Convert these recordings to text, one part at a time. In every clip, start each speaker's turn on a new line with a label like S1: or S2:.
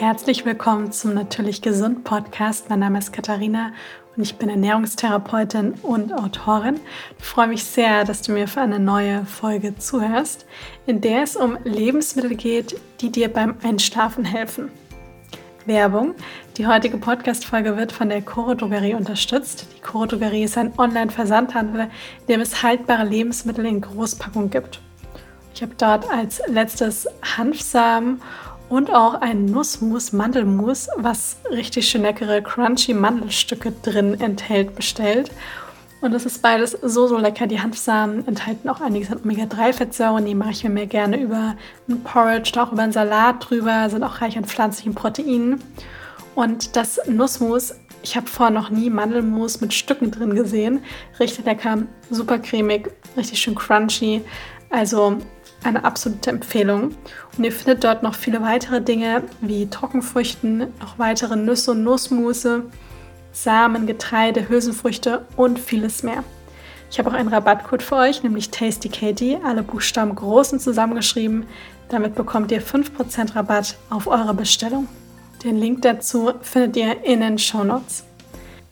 S1: Herzlich willkommen zum Natürlich Gesund Podcast. Mein Name ist Katharina und ich bin Ernährungstherapeutin und Autorin. Ich freue mich sehr, dass du mir für eine neue Folge zuhörst, in der es um Lebensmittel geht, die dir beim Einschlafen helfen. Werbung. Die heutige Podcast-Folge wird von der Choro Drogerie unterstützt. Die Choro Drogerie ist ein Online-Versandhandel, in dem es haltbare Lebensmittel in Großpackung gibt. Ich habe dort als letztes Hanfsamen und auch ein Nussmus, Mandelmus, was richtig schön leckere crunchy Mandelstücke drin enthält, bestellt. Und das ist beides so, so lecker. Die Hanfsamen enthalten auch einiges an Omega-3-Fettsäuren. Die mache ich mir mehr gerne über ein Porridge oder auch über einen Salat drüber. Sind auch reich an pflanzlichen Proteinen. Und das Nussmus, ich habe vorher noch nie Mandelmus mit Stücken drin gesehen. Richtig lecker, super cremig, richtig schön crunchy. Also eine absolute Empfehlung. Und ihr findet dort noch viele weitere Dinge wie Trockenfrüchten, noch weitere Nüsse und Nussmusse, Samen, Getreide, Hülsenfrüchte und vieles mehr. Ich habe auch einen Rabattcode für euch, nämlich Tasty Katie, alle Buchstaben groß und zusammengeschrieben. Damit bekommt ihr 5% Rabatt auf eure Bestellung. Den Link dazu findet ihr in den Show Notes.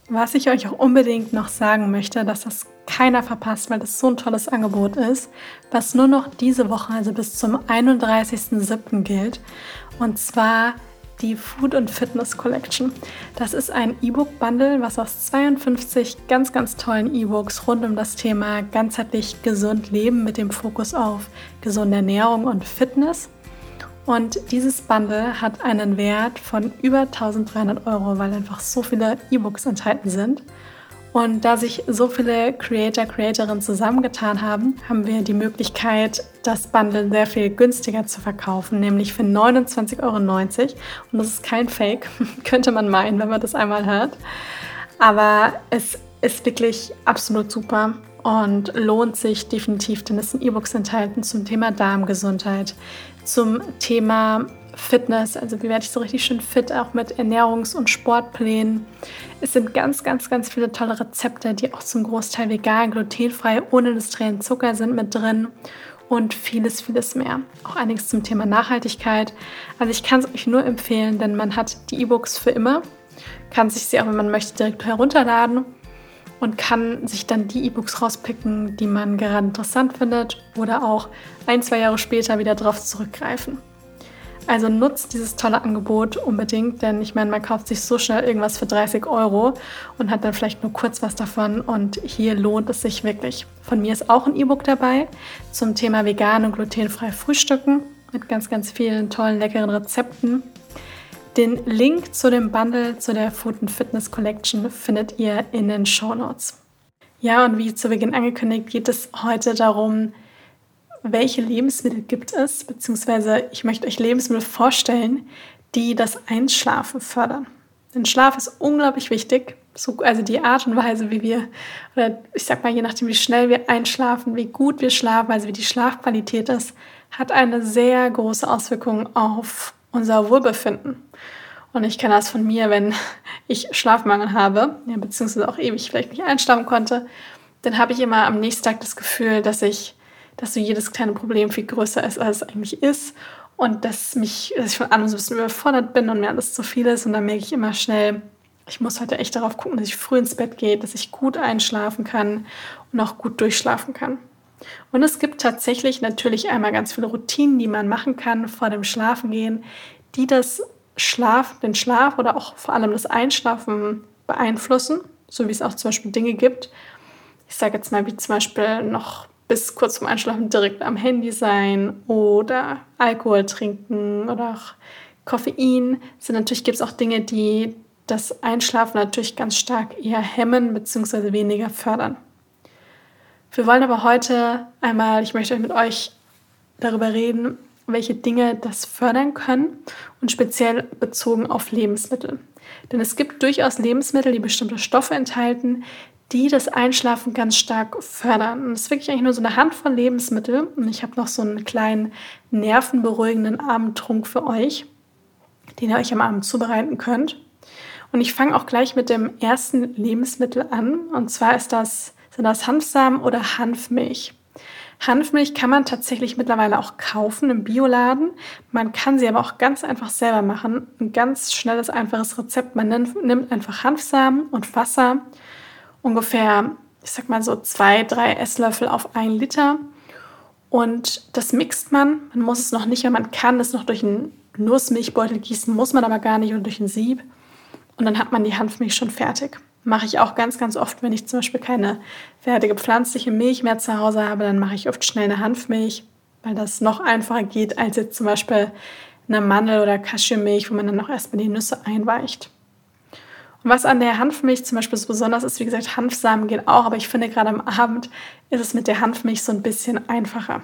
S1: Was ich euch auch unbedingt noch sagen möchte, dass das keiner verpasst, weil das so ein tolles Angebot ist, was nur noch diese Woche, also bis zum 31.07. gilt. Und zwar die Food und Fitness Collection. Das ist ein E-Book-Bundle, was aus 52 ganz, ganz tollen E-Books rund um das Thema ganzheitlich gesund leben mit dem Fokus auf gesunde Ernährung und Fitness. Und dieses Bundle hat einen Wert von über 1300 Euro, weil einfach so viele E-Books enthalten sind. Und da sich so viele Creator, Creatorinnen zusammengetan haben, haben wir die Möglichkeit, das Bundle sehr viel günstiger zu verkaufen, nämlich für 29,90 Euro. Und das ist kein Fake, könnte man meinen, wenn man das einmal hört. Aber es ist wirklich absolut super und lohnt sich definitiv, denn es sind E-Books enthalten zum Thema Darmgesundheit, zum Thema Fitness, also wie werde ich so richtig schön fit, auch mit Ernährungs- und Sportplänen. Es sind ganz, ganz, ganz viele tolle Rezepte, die auch zum Großteil vegan, glutenfrei, ohne industriellen Zucker sind mit drin und vieles, vieles mehr. Auch einiges zum Thema Nachhaltigkeit. Also ich kann es euch nur empfehlen, denn man hat die E-Books für immer, kann sich sie auch, wenn man möchte, direkt herunterladen und kann sich dann die E-Books rauspicken, die man gerade interessant findet oder auch ein, zwei Jahre später wieder darauf zurückgreifen. Also nutzt dieses tolle Angebot unbedingt, denn ich meine, man kauft sich so schnell irgendwas für 30 Euro und hat dann vielleicht nur kurz was davon und hier lohnt es sich wirklich. Von mir ist auch ein E-Book dabei zum Thema vegan und glutenfrei Frühstücken mit ganz, ganz vielen tollen, leckeren Rezepten. Den Link zu dem Bundle, zu der Food and Fitness Collection findet ihr in den Show Notes. Ja, und wie zu Beginn angekündigt, geht es heute darum, welche Lebensmittel gibt es, beziehungsweise ich möchte euch Lebensmittel vorstellen, die das Einschlafen fördern. Denn Schlaf ist unglaublich wichtig. So, also die Art und Weise, wie wir, oder ich sag mal, je nachdem, wie schnell wir einschlafen, wie gut wir schlafen, also wie die Schlafqualität ist, hat eine sehr große Auswirkung auf unser Wohlbefinden. Und ich kenne das von mir, wenn ich Schlafmangel habe, ja, beziehungsweise auch ewig vielleicht nicht einschlafen konnte, dann habe ich immer am nächsten Tag das Gefühl, dass ich dass so jedes kleine Problem viel größer ist, als es eigentlich ist. Und dass, mich, dass ich von allem so ein bisschen überfordert bin und mir alles zu viel ist. Und dann merke ich immer schnell, ich muss heute echt darauf gucken, dass ich früh ins Bett gehe, dass ich gut einschlafen kann und auch gut durchschlafen kann. Und es gibt tatsächlich natürlich einmal ganz viele Routinen, die man machen kann vor dem Schlafengehen, die das Schlaf, den Schlaf oder auch vor allem das Einschlafen beeinflussen, so wie es auch zum Beispiel Dinge gibt. Ich sage jetzt mal, wie zum Beispiel noch bis kurz zum Einschlafen direkt am Handy sein oder Alkohol trinken oder auch Koffein. So, natürlich gibt es auch Dinge, die das Einschlafen natürlich ganz stark eher hemmen bzw. weniger fördern. Wir wollen aber heute einmal, ich möchte mit euch darüber reden, welche Dinge das fördern können und speziell bezogen auf Lebensmittel. Denn es gibt durchaus Lebensmittel, die bestimmte Stoffe enthalten, die das Einschlafen ganz stark fördern. Und es ist wirklich eigentlich nur so eine Handvoll Lebensmittel. Und ich habe noch so einen kleinen nervenberuhigenden Abendtrunk für euch, den ihr euch am Abend zubereiten könnt. Und ich fange auch gleich mit dem ersten Lebensmittel an. Und zwar ist das, sind das Hanfsamen oder Hanfmilch. Hanfmilch kann man tatsächlich mittlerweile auch kaufen im Bioladen. Man kann sie aber auch ganz einfach selber machen. Ein ganz schnelles, einfaches Rezept. Man nimmt einfach Hanfsamen und Wasser, ungefähr, ich sag mal so zwei, drei Esslöffel auf ein Liter. Und das mixt man. Man muss es noch nicht, wenn man kann, das noch durch einen Nussmilchbeutel gießen, muss man aber gar nicht oder durch ein Sieb. Und dann hat man die Hanfmilch schon fertig. Mache ich auch ganz, ganz oft, wenn ich zum Beispiel keine fertige pflanzliche Milch mehr zu Hause habe, dann mache ich oft schnell eine Hanfmilch, weil das noch einfacher geht als jetzt zum Beispiel eine Mandel- oder Cashewmilch, wo man dann noch erstmal die Nüsse einweicht. Und was an der Hanfmilch zum Beispiel so besonders ist, wie gesagt, Hanfsamen geht auch, aber ich finde gerade am Abend ist es mit der Hanfmilch so ein bisschen einfacher.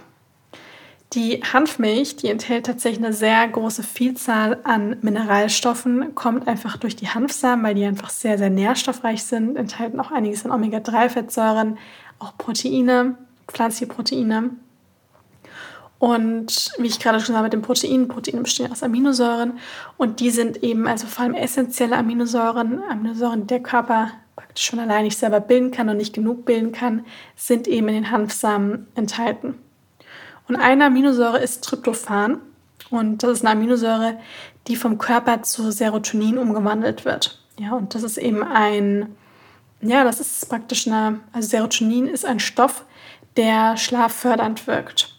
S1: Die Hanfmilch, die enthält tatsächlich eine sehr große Vielzahl an Mineralstoffen, kommt einfach durch die Hanfsamen, weil die einfach sehr, sehr nährstoffreich sind, enthalten auch einiges an Omega-3-Fettsäuren, auch Proteine, pflanzliche Proteine. Und wie ich gerade schon sagte, mit den Proteinen, Proteine bestehen aus Aminosäuren und die sind eben also vor allem essentielle Aminosäuren, Aminosäuren, die der Körper praktisch schon allein nicht selber bilden kann und nicht genug bilden kann, sind eben in den Hanfsamen enthalten. Und eine Aminosäure ist Tryptophan. Und das ist eine Aminosäure, die vom Körper zu Serotonin umgewandelt wird. Ja, und das ist eben ein, ja, das ist praktisch eine, also Serotonin ist ein Stoff, der schlaffördernd wirkt.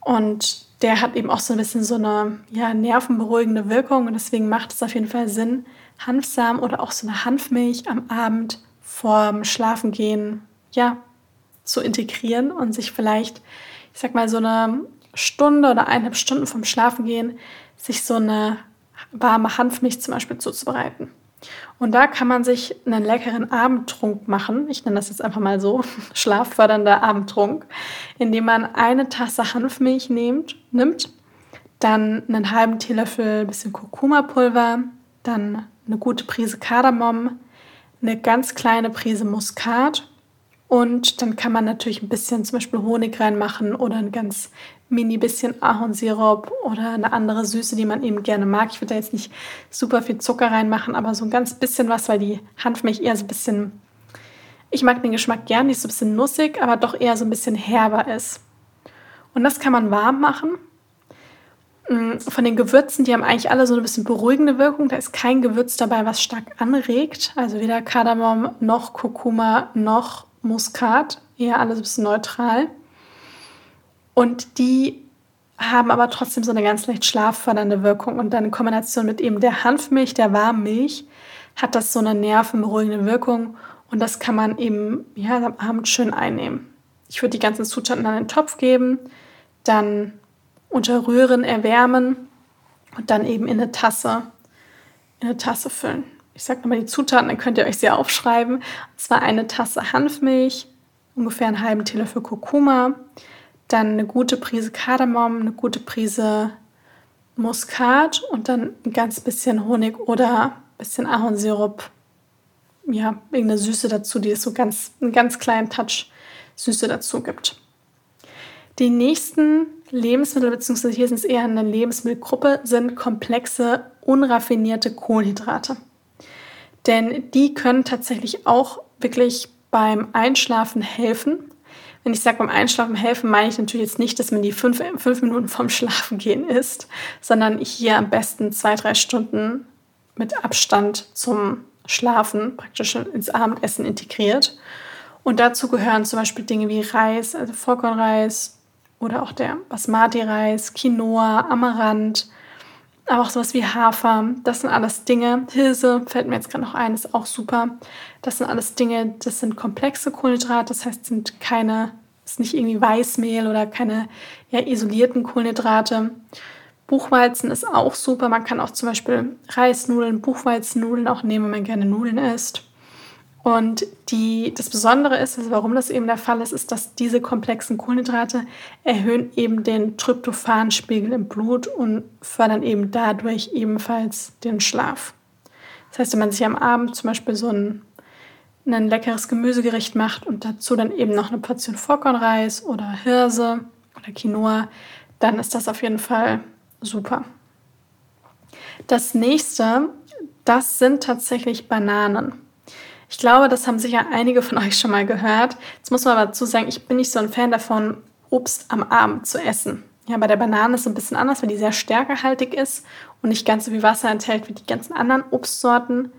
S1: Und der hat eben auch so ein bisschen so eine ja, nervenberuhigende Wirkung und deswegen macht es auf jeden Fall Sinn, Hanfsamen oder auch so eine Hanfmilch am Abend vorm Schlafengehen ja, zu integrieren und sich vielleicht ich sag mal, so eine Stunde oder eineinhalb Stunden vom Schlafengehen sich so eine warme Hanfmilch zum Beispiel zuzubereiten. Und da kann man sich einen leckeren Abendtrunk machen. Ich nenne das jetzt einfach mal so, schlaffördernder Abendtrunk, indem man eine Tasse Hanfmilch nimmt, nimmt dann einen halben Teelöffel bisschen Kurkuma-Pulver, dann eine gute Prise Kardamom, eine ganz kleine Prise Muskat und dann kann man natürlich ein bisschen zum Beispiel Honig reinmachen oder ein ganz mini bisschen Ahornsirup oder eine andere Süße, die man eben gerne mag. Ich würde da jetzt nicht super viel Zucker reinmachen, aber so ein ganz bisschen was, weil die Hanfmilch eher so ein bisschen, ich mag den Geschmack gern, nicht so ein bisschen nussig, aber doch eher so ein bisschen herber ist. Und das kann man warm machen. Mm, von den Gewürzen, die haben eigentlich alle so ein bisschen beruhigende Wirkung. Da ist kein Gewürz dabei, was stark anregt. Also weder Kardamom noch Kurkuma noch Muskat, eher alles ein bisschen neutral. Und die haben aber trotzdem so eine ganz leicht schlaffördernde Wirkung. Und dann in Kombination mit eben der Hanfmilch, der warmen Milch, hat das so eine nervenberuhigende Wirkung. Und das kann man eben ja, am Abend schön einnehmen. Ich würde die ganzen Zutaten dann in den Topf geben, dann unterrühren, erwärmen und dann eben in eine Tasse, in eine Tasse füllen ich sage nochmal die Zutaten, dann könnt ihr euch sie aufschreiben. Und zwar eine Tasse Hanfmilch, ungefähr einen halben Teelöffel Kurkuma, dann eine gute Prise Kardamom, eine gute Prise Muskat und dann ein ganz bisschen Honig oder ein bisschen Ahornsirup. Ja, irgendeine Süße dazu, die es so ganz, einen ganz kleinen Touch Süße dazu gibt. Die nächsten Lebensmittel, beziehungsweise hier sind es eher eine Lebensmittelgruppe, sind komplexe, unraffinierte Kohlenhydrate. Denn die können tatsächlich auch wirklich beim Einschlafen helfen. Wenn ich sage beim Einschlafen helfen, meine ich natürlich jetzt nicht, dass man die fünf, fünf Minuten vorm Schlafengehen isst, sondern hier am besten zwei, drei Stunden mit Abstand zum Schlafen praktisch ins Abendessen integriert. Und dazu gehören zum Beispiel Dinge wie Reis, also Vollkornreis oder auch der Basmati-Reis, Quinoa, Amaranth, aber auch sowas wie Hafer, das sind alles Dinge. Hirse fällt mir jetzt gerade noch ein, ist auch super. Das sind alles Dinge, das sind komplexe Kohlenhydrate, das heißt, sind keine, ist nicht irgendwie Weißmehl oder keine ja, isolierten Kohlenhydrate. Buchweizen ist auch super. Man kann auch zum Beispiel Reisnudeln, Buchweizennudeln auch nehmen, wenn man gerne Nudeln isst. Und die, das Besondere ist, also warum das eben der Fall ist, ist, dass diese komplexen Kohlenhydrate erhöhen eben den Tryptophanspiegel im Blut und fördern eben dadurch ebenfalls den Schlaf. Das heißt, wenn man sich am Abend zum Beispiel so ein, ein leckeres Gemüsegericht macht und dazu dann eben noch eine Portion Vollkornreis oder Hirse oder Quinoa, dann ist das auf jeden Fall super. Das nächste, das sind tatsächlich Bananen. Ich glaube, das haben sicher einige von euch schon mal gehört. Jetzt muss man aber dazu sagen, ich bin nicht so ein Fan davon, Obst am Abend zu essen. Ja, bei der Banane ist es ein bisschen anders, weil die sehr stärkehaltig ist und nicht ganz so viel Wasser enthält wie die ganzen anderen Obstsorten,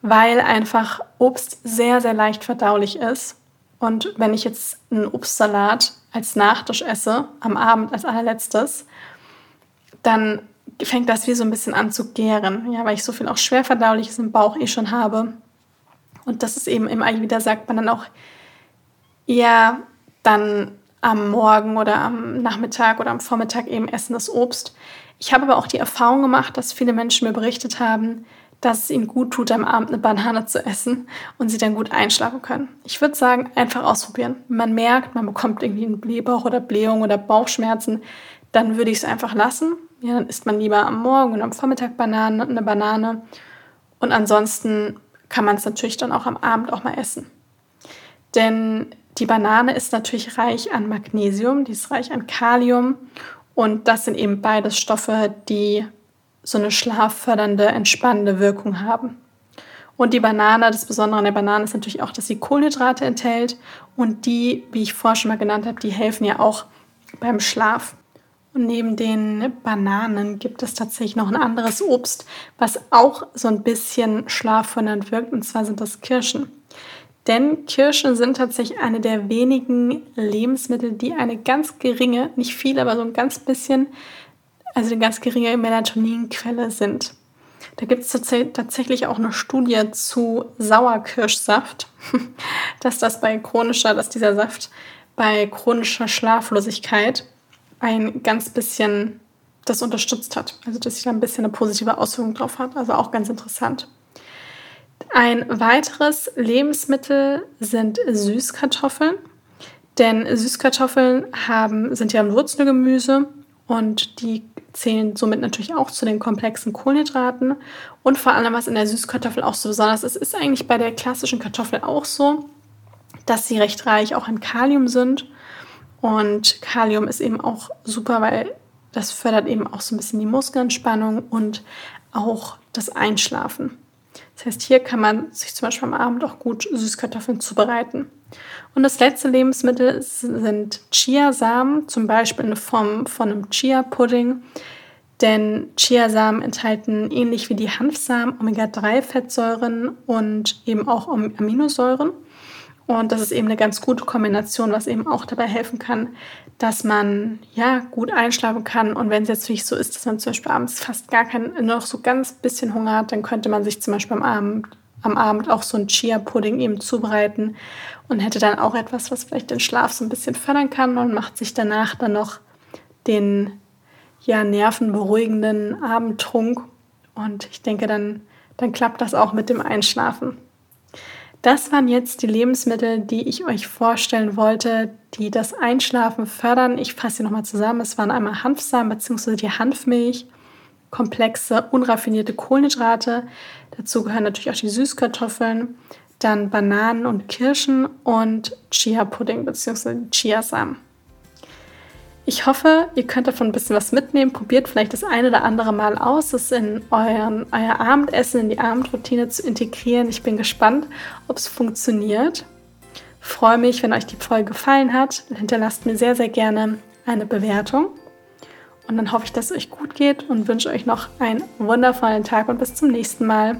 S1: weil einfach Obst sehr, sehr leicht verdaulich ist. Und wenn ich jetzt einen Obstsalat als Nachtisch esse, am Abend als allerletztes, dann fängt das wie so ein bisschen an zu gären, ja, weil ich so viel auch schwerverdauliches im Bauch eh schon habe. Und das ist eben im Ayurveda sagt man dann auch eher dann am Morgen oder am Nachmittag oder am Vormittag eben essen das Obst. Ich habe aber auch die Erfahrung gemacht, dass viele Menschen mir berichtet haben, dass es ihnen gut tut, am Abend eine Banane zu essen und sie dann gut einschlafen können. Ich würde sagen, einfach ausprobieren. Wenn man merkt, man bekommt irgendwie einen Blähbauch oder Blähung oder Bauchschmerzen, dann würde ich es einfach lassen. Ja, dann isst man lieber am Morgen und am Vormittag Banane, eine Banane. Und ansonsten kann man es natürlich dann auch am Abend auch mal essen. Denn die Banane ist natürlich reich an Magnesium, die ist reich an Kalium und das sind eben beides Stoffe, die so eine schlaffördernde, entspannende Wirkung haben. Und die Banane, das Besondere an der Banane ist natürlich auch, dass sie Kohlenhydrate enthält und die, wie ich vorher schon mal genannt habe, die helfen ja auch beim Schlaf. Und neben den Bananen gibt es tatsächlich noch ein anderes Obst, was auch so ein bisschen schlaffördernd wirkt, und zwar sind das Kirschen. Denn Kirschen sind tatsächlich eine der wenigen Lebensmittel, die eine ganz geringe, nicht viel, aber so ein ganz bisschen, also eine ganz geringe Melatoninquelle sind. Da gibt es tatsächlich auch eine Studie zu Sauerkirschsaft, dass das bei chronischer, dass dieser Saft bei chronischer Schlaflosigkeit ein ganz bisschen das unterstützt hat. Also dass sich da ein bisschen eine positive Auswirkung drauf hat. Also auch ganz interessant. Ein weiteres Lebensmittel sind Süßkartoffeln. Denn Süßkartoffeln haben, sind ja ein Wurzelgemüse und die zählen somit natürlich auch zu den komplexen Kohlenhydraten. Und vor allem, was in der Süßkartoffel auch so besonders ist, ist eigentlich bei der klassischen Kartoffel auch so, dass sie recht reich auch an Kalium sind. Und Kalium ist eben auch super, weil das fördert eben auch so ein bisschen die Muskelentspannung und auch das Einschlafen. Das heißt, hier kann man sich zum Beispiel am Abend auch gut Süßkartoffeln zubereiten. Und das letzte Lebensmittel sind Chiasamen, zum Beispiel in Form von einem Chia-Pudding. Denn Chiasamen enthalten ähnlich wie die Hanfsamen Omega-3-Fettsäuren und eben auch Aminosäuren. Und das ist eben eine ganz gute Kombination, was eben auch dabei helfen kann, dass man ja gut einschlafen kann. Und wenn es jetzt nicht so ist, dass man zum Beispiel abends fast gar keinen, noch so ganz bisschen Hunger hat, dann könnte man sich zum Beispiel am Abend, am Abend auch so ein Chia-Pudding eben zubereiten und hätte dann auch etwas, was vielleicht den Schlaf so ein bisschen fördern kann und macht sich danach dann noch den ja, nervenberuhigenden Abendtrunk. Und ich denke, dann, dann klappt das auch mit dem Einschlafen. Das waren jetzt die Lebensmittel, die ich euch vorstellen wollte, die das Einschlafen fördern. Ich fasse sie nochmal zusammen. Es waren einmal Hanfsamen bzw. die Hanfmilch, komplexe, unraffinierte Kohlenhydrate. Dazu gehören natürlich auch die Süßkartoffeln, dann Bananen und Kirschen und Chia-Pudding bzw. Chiasamen. Ich hoffe, ihr könnt davon ein bisschen was mitnehmen. Probiert vielleicht das eine oder andere Mal aus, es in euren, euer Abendessen, in die Abendroutine zu integrieren. Ich bin gespannt, ob es funktioniert. Freue mich, wenn euch die Folge gefallen hat. Hinterlasst mir sehr, sehr gerne eine Bewertung. Und dann hoffe ich, dass es euch gut geht und wünsche euch noch einen wundervollen Tag und bis zum nächsten Mal.